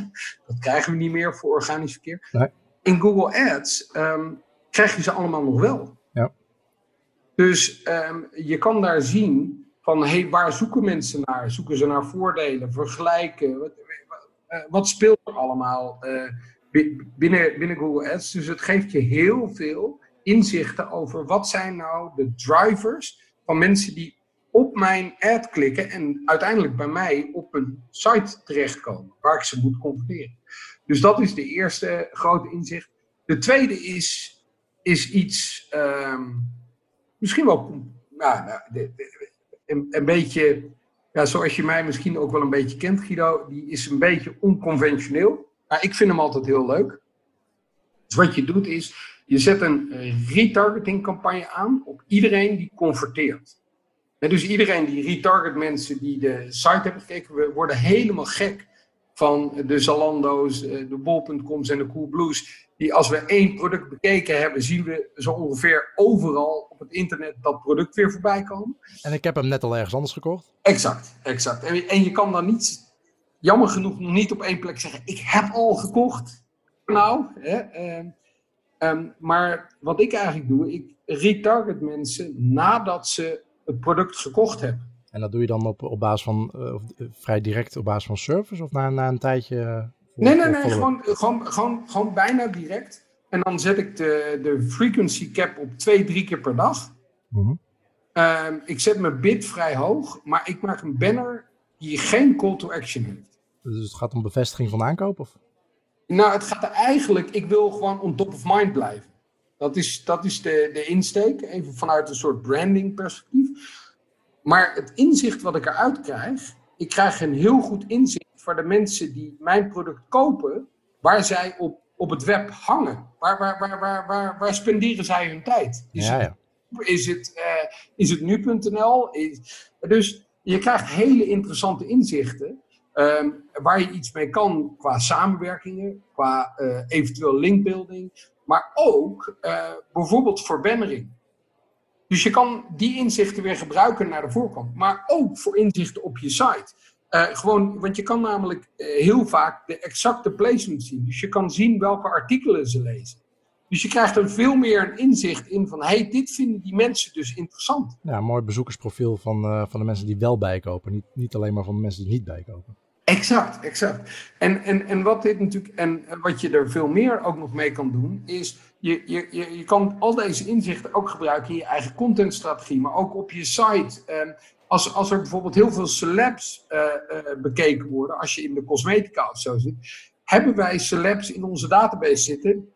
<laughs> dat krijgen we niet meer voor organisch verkeer. Nee. In Google Ads krijg je ze allemaal nog wel. Ja. Dus je kan daar zien van hey, waar zoeken mensen naar? Zoeken ze naar voordelen, vergelijken? uh, wat speelt er allemaal uh, binnen, binnen Google Ads. Dus het geeft je heel veel inzichten over wat zijn nou de drivers van mensen die op mijn ad klikken en uiteindelijk bij mij op een site terechtkomen waar ik ze moet converteren. Dus dat is de eerste grote inzicht. De tweede is, is iets, um, misschien wel nou, nou een, een beetje ja, zoals je mij misschien ook wel een beetje kent, Guido, die is een beetje onconventioneel. Maar ik vind hem altijd heel leuk. Dus wat je doet is, je zet een retargeting campagne aan op iedereen die converteert. En dus iedereen die retarget mensen die de site hebben gekeken, we worden helemaal gek van de Zalando's, eh, de Bol.coms en de Coolblues. Die als we één product bekeken hebben, zien we zo ongeveer overal op het internet dat product weer voorbij komen. En ik heb hem net al ergens anders gekocht. Exact, exact. En, en je kan dan niet, jammer genoeg, nog niet op één plek zeggen: Ik heb al gekocht. Nou, hè, eh, eh, maar wat ik eigenlijk doe, ik retarget mensen nadat ze het product gekocht hebben. En dat doe je dan op, op basis van, uh, vrij direct op basis van service of na, na een tijdje? Uh, nee, nee, nee, gewoon, gewoon, gewoon, gewoon bijna direct. En dan zet ik de, de frequency cap op twee, drie keer per dag. Mm -hmm. uh, ik zet mijn bid vrij hoog, maar ik maak een banner die geen call to action heeft. Dus het gaat om bevestiging van aankoop? Of? Nou, het gaat er eigenlijk, ik wil gewoon on top of mind blijven. Dat is, dat is de, de insteek, even vanuit een soort branding perspectief. Maar het inzicht wat ik eruit krijg, ik krijg een heel goed inzicht voor de mensen die mijn product kopen, waar zij op, op het web hangen. Waar, waar, waar, waar, waar, waar spenderen zij hun tijd? Is ja, ja. het, is het, uh, is het nu.nl? Dus je krijgt hele interessante inzichten. Um, waar je iets mee kan qua samenwerkingen, qua uh, eventueel linkbuilding, maar ook uh, bijvoorbeeld voor. Dus je kan die inzichten weer gebruiken naar de voorkant. Maar ook voor inzichten op je site. Uh, gewoon, want je kan namelijk heel vaak de exacte placement zien. Dus je kan zien welke artikelen ze lezen. Dus je krijgt er veel meer een inzicht in van, hey, dit vinden die mensen dus interessant. Ja, een mooi bezoekersprofiel van, van de mensen die wel bijkopen. Niet, niet alleen maar van de mensen die niet bijkopen. Exact, exact. En, en, en wat dit natuurlijk, en wat je er veel meer ook nog mee kan doen, is je, je, je, je kan al deze inzichten ook gebruiken in je eigen contentstrategie, maar ook op je site. Als, als er bijvoorbeeld heel veel celebs uh, uh, bekeken worden, als je in de cosmetica of zo zit, hebben wij celebs in onze database zitten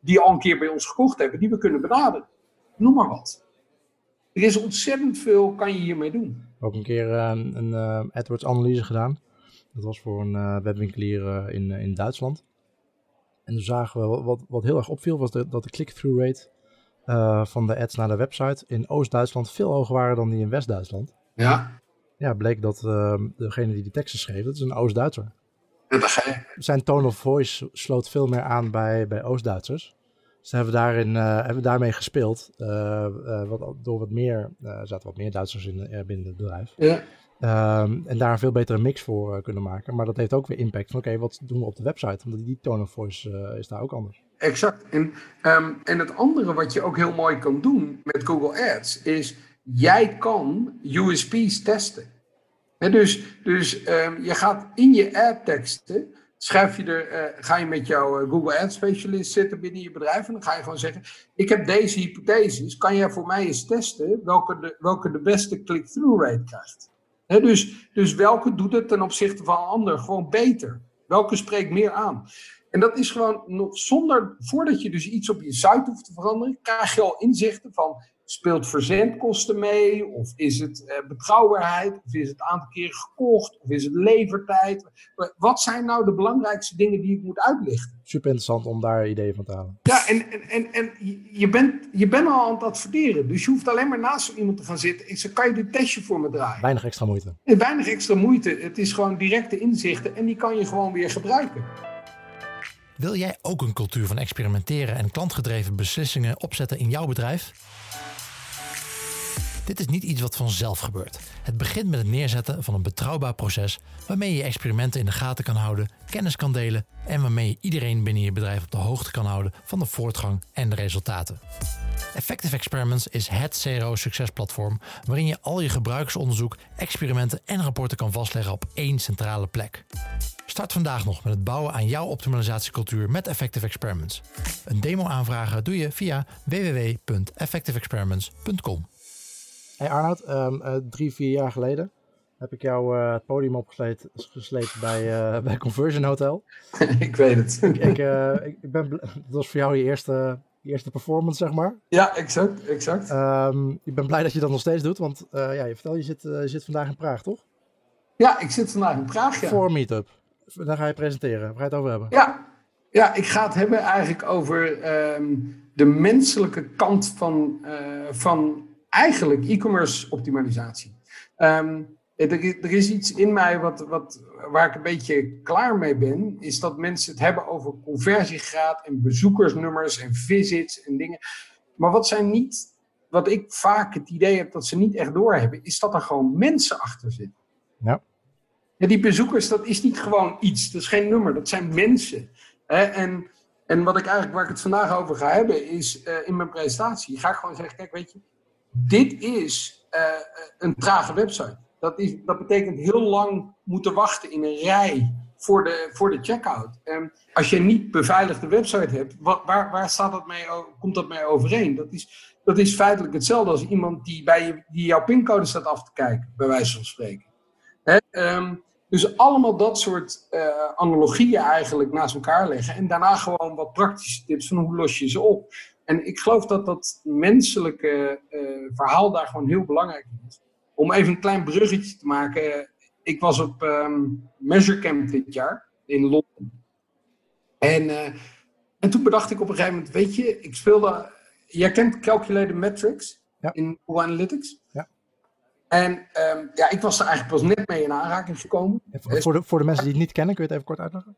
die al een keer bij ons gekocht hebben, die we kunnen benaderen. Noem maar wat. Er is ontzettend veel kan je hiermee doen. Ook een keer uh, een AdWords-analyse gedaan. Dat was voor een webwinkelier in, in Duitsland. En toen zagen we, wat, wat heel erg opviel, was de, dat de click-through rate van de ads naar de website in Oost-Duitsland veel hoger waren dan die in West-Duitsland. Ja. Ja, bleek dat uh, degene die die teksten schreef, dat is een Oost-Duitser. Zijn tone of voice sloot veel meer aan bij, bij Oost-Duitsers. Dus hebben we, daarin, uh, hebben daarmee gespeeld. Wat, door wat meer, er zaten wat meer Duitsers in, binnen het bedrijf. Ja. Um, en daar een veel betere mix voor kunnen maken. Maar dat heeft ook weer impact van oké, wat doen we op de website? Omdat die tone of voice is daar ook anders. Exact. En, um, en het andere wat je ook heel mooi kan doen met Google Ads is jij kan USP's testen. dus dus um, je gaat in je ad teksten, schrijf je er, uh, ga je met jouw Google Ads specialist zitten binnen je bedrijf en dan ga je gewoon zeggen, ik heb deze hypotheses, kan jij voor mij eens testen welke de, welke de beste click-through rate krijgt? Dus, dus welke doet het ten opzichte van een ander gewoon beter? Welke spreekt meer aan? En dat is gewoon nog zonder, voordat je dus iets op je site hoeft te veranderen, krijg je al inzichten van Speelt verzendkosten mee? Of is het uh, betrouwbaarheid? Of is het aantal keren gekocht? Of is het levertijd? Wat zijn nou de belangrijkste dingen die ik moet uitlichten? Super interessant om daar ideeën van te halen. Ja, en, en, en, en je, bent, je bent al aan het adverteren. Dus je hoeft alleen maar naast iemand te gaan zitten. Ik zeg, kan je dit testje voor me draaien? Weinig extra moeite. Weinig extra moeite. Het is gewoon directe inzichten en die kan je gewoon weer gebruiken. Wil jij ook een cultuur van experimenteren en klantgedreven beslissingen opzetten in jouw bedrijf? Dit is niet iets wat vanzelf gebeurt. Het begint met het neerzetten van een betrouwbaar proces waarmee je experimenten in de gaten kan houden, kennis kan delen en waarmee je iedereen binnen je bedrijf op de hoogte kan houden van de voortgang en de resultaten. Effective Experiments is het CRO-succesplatform waarin je al je gebruikersonderzoek, experimenten en rapporten kan vastleggen op één centrale plek. Start vandaag nog met het bouwen aan jouw optimalisatiecultuur met Effective Experiments. Een demo aanvragen doe je via www.effectiveexperiments.com. Hey Arnoud, um, uh, drie, vier jaar geleden heb ik jou uh, het podium opgesleept bij, uh, bij Conversion Hotel. <laughs> ik weet het. ik, ik, ik, ben, dat was voor jou je eerste, je eerste performance, zeg maar. Ja, exact. exact. Um, ik ben blij dat je dat nog steeds doet, want ja, je vertel, je zit, je zit vandaag in Praag, toch? Ja, ik zit vandaag in Praag, ja. Voor een meetup. Daar ga je presenteren. Waar ga je het over hebben? Ja, ja ik ga het hebben eigenlijk over um, de menselijke kant van, van eigenlijk e-commerce optimalisatie. Um, er, er, is iets in mij wat, wat, waar ik een beetje klaar mee ben, is dat mensen het hebben over conversiegraad en bezoekersnummers en visits en dingen. Maar wat zijn niet, wat ik vaak het idee heb dat ze niet echt doorhebben, is dat er gewoon mensen achter zitten. Ja. ja die bezoekers, dat is niet gewoon iets, dat is geen nummer, dat zijn mensen. Hè? En, en wat ik eigenlijk, waar ik het vandaag over ga hebben, is uh, in mijn presentatie, ga ik gewoon zeggen, kijk, weet je, dit is uh, een trage website. Dat, is, dat betekent heel lang moeten wachten in een rij voor de, voor de checkout. Als je niet beveiligde website hebt, waar, waar staat dat mee, komt dat mee overeen? Dat is, dat is feitelijk hetzelfde als iemand die, bij je, die jouw pincode staat af te kijken, bij wijze van spreken. Hè? Um, dus allemaal dat soort uh, analogieën eigenlijk naast elkaar leggen. En daarna gewoon wat praktische tips van hoe los je ze op. En ik geloof dat dat menselijke uh, verhaal daar gewoon heel belangrijk is. Om even een klein bruggetje te maken. Ik was op um, Measure Camp dit jaar in Londen. En, uh, en toen bedacht ik op een gegeven moment, weet je, ik speelde... Jij kent Calculated Metrics ja. in Google Analytics? Ja. En um, ja, ik was er eigenlijk pas net mee in aanraking gekomen. Voor de, voor de mensen die het niet kennen, kun je het even kort uitleggen?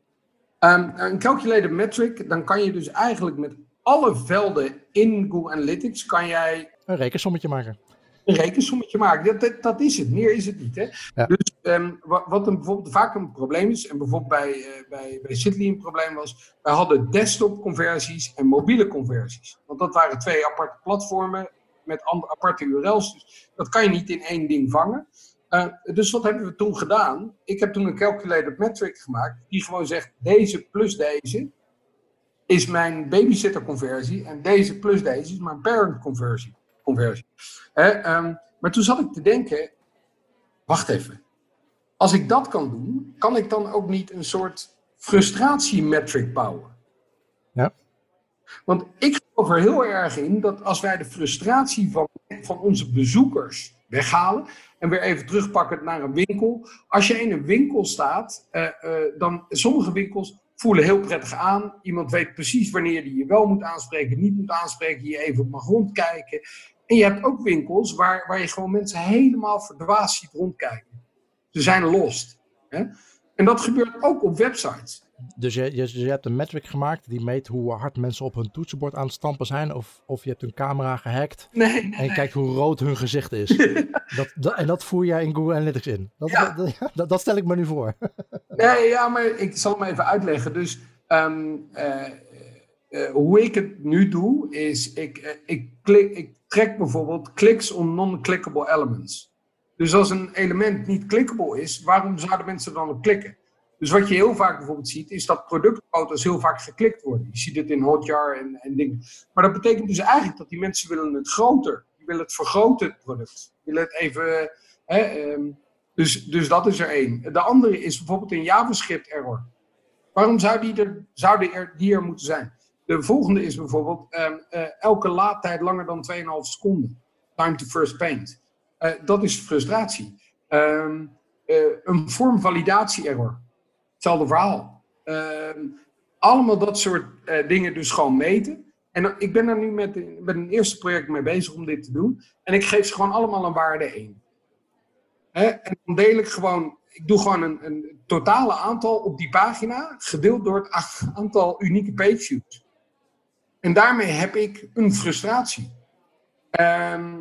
Um, een calculated metric, dan kan je dus eigenlijk met alle velden in Google Analytics kan jij... Een rekensommetje maken. Een rekensommetje maken. Dat, dat, is het. Meer is het niet. Hè? Ja. Dus um, wat, wat een, bijvoorbeeld vaak een probleem is, en bijvoorbeeld bij, uh, bij, bij Sidley een probleem was, wij hadden desktop conversies en mobiele conversies. Want dat waren twee aparte platformen met aparte URL's. Dus dat kan je niet in één ding vangen. Uh, dus wat hebben we toen gedaan? Ik heb toen een calculated metric gemaakt, die gewoon zegt, deze plus deze is mijn babysitter conversie en deze plus deze is mijn parent conversie. conversie. um, maar toen zat ik te denken, wacht even. Als ik dat kan doen, kan ik dan ook niet een soort frustratiemetric bouwen? Ja. Want ik geloof er heel erg in dat als wij de frustratie van, van onze bezoekers weghalen. En weer even terugpakken naar een winkel. Als je in een winkel staat, uh, uh, dan sommige winkels voelen heel prettig aan. Iemand weet precies wanneer die je wel moet aanspreken, niet moet aanspreken, je even mag rondkijken. En je hebt ook winkels waar, waar je gewoon mensen helemaal verdwaasd ziet rondkijken. Ze zijn lost. Hè? En dat gebeurt ook op websites. Dus je, je, je, hebt een metric gemaakt die meet hoe hard mensen op hun toetsenbord aan het stampen zijn. Of, of je hebt hun camera gehackt. Nee, nee En je kijkt hoe rood hun gezicht is. <laughs> dat, dat, en dat voer jij in Google Analytics in. Dat, Ja. dat, <laughs> dat, stel ik me nu voor. <laughs> Nee, ja, maar ik zal hem even uitleggen. Dus ehm, eh, eh, hoe ik het nu doe, is ik, eh, ik, klik, ik trek bijvoorbeeld clicks on non-clickable elements. Dus als een element niet clickable is, waarom zouden mensen dan op klikken? Dus wat je heel vaak bijvoorbeeld ziet, is dat productfoto's heel vaak geklikt worden. Je ziet het in Hotjar en, en dingen. Maar dat betekent dus eigenlijk dat die mensen willen het groter. Die willen het vergroten, het product. Die willen het even... Hè, ehm, dus, dus dat is er één. De andere is bijvoorbeeld een JavaScript error. Waarom zou die er, zouden er, die er moeten zijn? De volgende is bijvoorbeeld ehm, eh, elke laadtijd langer dan 2,5 seconden. Time to first paint. Eh, dat is frustratie. Ehm, eh, een vorm validatie error. Hetzelfde verhaal. Ehm, allemaal dat soort eh, dingen dus gewoon meten. En ik ben er nu met, met een eerste project mee bezig om dit te doen. En ik geef ze gewoon allemaal een waarde 1. Hè? En dan deel ik gewoon, ik doe gewoon een, een totale aantal op die pagina, gedeeld door het aantal unieke page views. En daarmee heb ik een frustratie. Eh,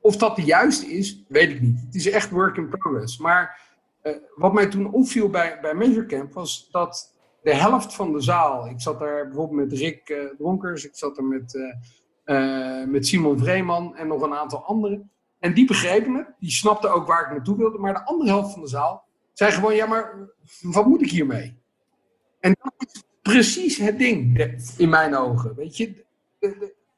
of dat de juiste is, weet ik niet. Het is echt work in progress. Maar eh, wat mij toen opviel bij, bij Measure Camp was dat de helft van de zaal, ik zat daar bijvoorbeeld met Rick eh, Dronkers, ik zat er met, eh, eh, met Simon Vreeman en nog een aantal anderen. En die begrepen het, die snapten ook waar ik naartoe wilde. Maar de andere helft van de zaal zei gewoon, ja maar wat moet ik hiermee? En dat is precies het ding in mijn ogen. Weet je,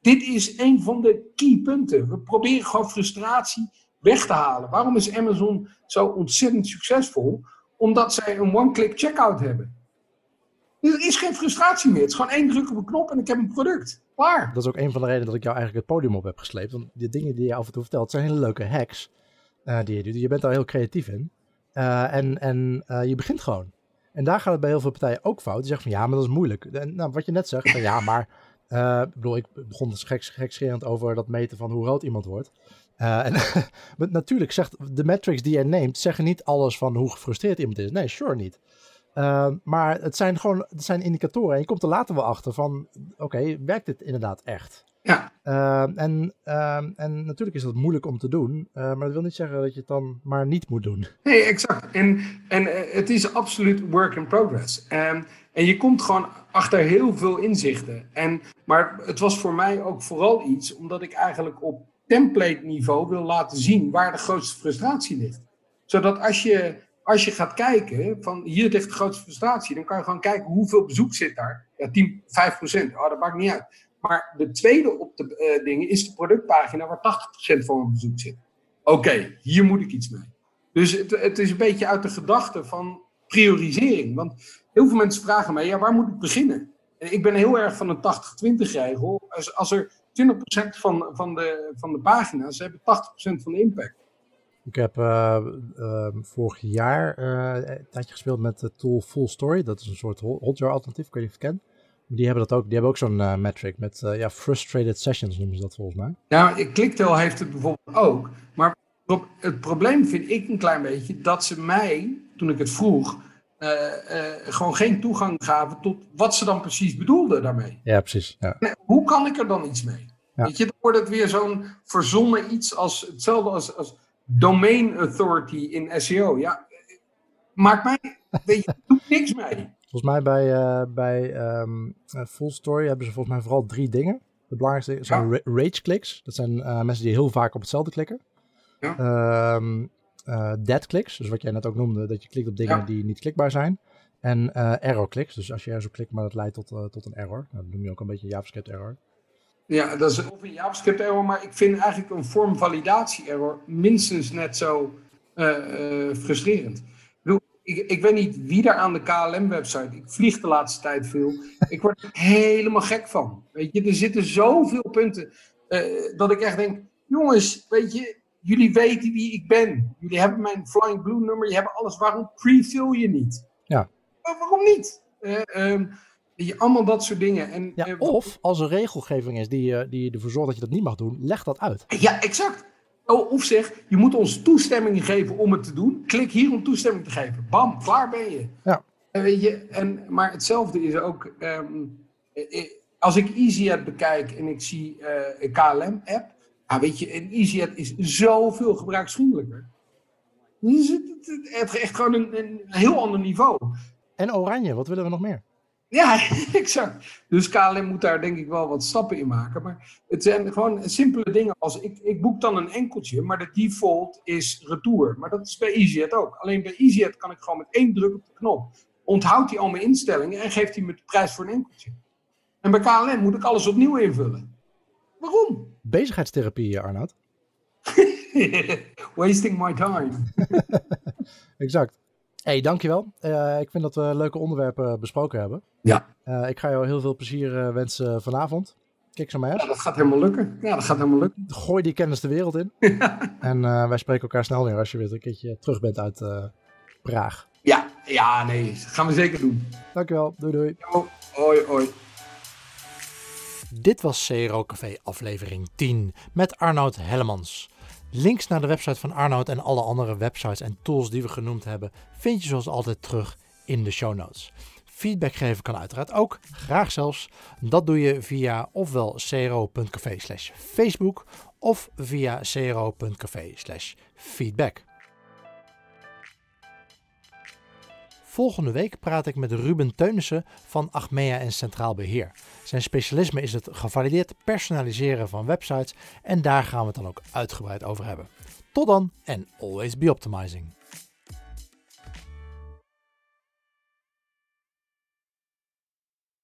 dit is een van de key punten. We proberen gewoon frustratie weg te halen. Waarom is Amazon zo ontzettend succesvol? Omdat zij een one-click checkout hebben. Er is geen frustratie meer. Het is gewoon één druk op een knop en ik heb een product. Klaar. Dat is ook een van de redenen dat ik jou eigenlijk het podium op heb gesleept. Want die dingen die je af en toe vertelt, zijn hele leuke hacks eh, die je doet. Je bent daar heel creatief in. Eh, en en eh, je begint gewoon. En daar gaat het bij heel veel partijen ook fout. Die zeggen van ja, maar dat is moeilijk. Nou, wat je net zegt, van ja, maar... eh, ik bedoel, ik begon dus gek, gekscherend over dat meten van hoe rood iemand wordt. Eh, en <laughs> maar natuurlijk zegt de metrics die je neemt, zeggen niet alles van hoe gefrustreerd iemand is. Nee, sure niet. Uh, maar het zijn gewoon het zijn indicatoren. En je komt er later wel achter van, oké, werkt dit inderdaad echt? Ja. Uh, en, uh, en natuurlijk is dat moeilijk om te doen, uh, maar dat wil niet zeggen dat je het dan maar niet moet doen. Nee, exact. En, en het is absoluut work in progress. Um, en je komt gewoon achter heel veel inzichten. En, maar het was voor mij ook vooral iets omdat ik eigenlijk op template niveau wil laten zien waar de grootste frustratie ligt. Zodat als je, als je gaat kijken van hier ligt de grootste frustratie, dan kan je gewoon kijken hoeveel bezoek zit daar. Ja, 10, 5 procent. Oh, dat maakt niet uit. Maar de tweede op de uh, dingen is de productpagina waar 80% van mijn bezoek zit. Oké, hier moet ik iets mee. Dus het, het, is een beetje uit de gedachte van priorisering. Want heel veel mensen vragen mij, ja, waar moet ik beginnen? En ik ben heel erg van een 80-20 regel. Als, als er 20% van, van, de, van de pagina's hebben 80% van de impact. Ik heb uh, uh, vorig jaar uh, een tijdje gespeeld met de tool Full Story. Dat is een soort Hotjar alternatief, ik weet niet of je het kent. Die hebben dat ook. Die hebben ook zo'n uh, metric met ja, frustrated sessions noemen ze dat volgens mij. Nou, Clicktail heeft het bijvoorbeeld ook. Maar het probleem vind ik een klein beetje dat ze mij, toen ik het vroeg, uh, gewoon geen toegang gaven tot wat ze dan precies bedoelden daarmee. Ja, precies. Ja. Hoe kan ik er dan iets mee? Ja. Weet je, dan wordt het weer zo'n verzonnen iets als hetzelfde als, als domain authority in SEO. Ja, maakt mij, weet je, doet niks mee. Volgens mij bij, uh, bij um, uh, Full Story hebben ze volgens mij vooral drie dingen. De belangrijkste zijn ja. rage clicks. Dat zijn mensen die heel vaak op hetzelfde klikken. Ja. Um, dead clicks, dus wat jij net ook noemde, dat je klikt op dingen ja. die niet klikbaar zijn. En error clicks, dus als je ergens op klikt, maar dat leidt tot, tot een error. Nou, dat noem je ook een beetje JavaScript error. Ja, dat is of een JavaScript error, maar ik vind eigenlijk een vorm validatie error minstens net zo frustrerend ik, ik weet niet wie daar aan de KLM-website, ik vlieg de laatste tijd veel, ik word er helemaal gek van. Weet je, er zitten zoveel punten uh, dat ik echt denk, jongens, weet je, jullie weten wie ik ben. Jullie hebben mijn Flying Blue nummer, je hebt alles. Waarom pre-fill je niet? Ja. waarom niet? Uh, je, allemaal dat soort dingen. En, ja, of als er regelgeving is die, die ervoor zorgt dat je dat niet mag doen, leg dat uit. Ja, exact. Oh, of zeg, je moet ons toestemming geven om het te doen. Klik hier om toestemming te geven. Bam, klaar ben je. Ja. En weet je, en, maar hetzelfde is ook, ehm, als ik EasyAd bekijk en ik zie een KLM-app, ah, weet je, een EasyAd is zoveel gebruiksvriendelijker. Dus het, het, echt gewoon een, een heel ander niveau. En oranje, wat willen we nog meer? Ja, <laughs> exact. Dus KLM moet daar denk ik wel wat stappen in maken. Maar het zijn gewoon simpele dingen als ik, ik boek dan een enkeltje, maar de default is retour. Maar dat is bij EasyJet ook. Alleen bij EasyJet kan ik gewoon met één druk op de knop. Onthoudt hij al mijn instellingen en geeft hij me de prijs voor een enkeltje. En bij KLM moet ik alles opnieuw invullen. Waarom? Bezigheidstherapie, Arnoud. <laughs> Wasting my time. <laughs> exact hey, dankjewel. Uh, ik vind dat we leuke onderwerpen besproken hebben. Ja. Uh, ik ga jou heel veel plezier wensen vanavond. Kijk zo maar Ja, dat gaat helemaal lukken. Ja, dat gaat helemaal lukken. Gooi die kennis de wereld in. <laughs> en wij spreken elkaar snel weer als je weer een keertje terug bent uit Praag. Ja, ja, nee. Dat gaan we zeker doen. Dankjewel. Doei doei. Hoi, hoi. Dit was CRO Café aflevering 10 met Arnoud Hellemans. Links naar de website van Arnoud en alle andere websites en tools die we genoemd hebben vind je zoals altijd terug in de show notes. Feedback geven kan uiteraard ook, graag zelfs. Dat doe je via ofwel cro.café slash Facebook of via cro.café slash feedback. Volgende week praat ik met Ruben Teunissen van Achmea en Centraal Beheer. Zijn specialisme is het gevalideerd personaliseren van websites en daar gaan we het dan ook uitgebreid over hebben. Tot dan en always be optimizing.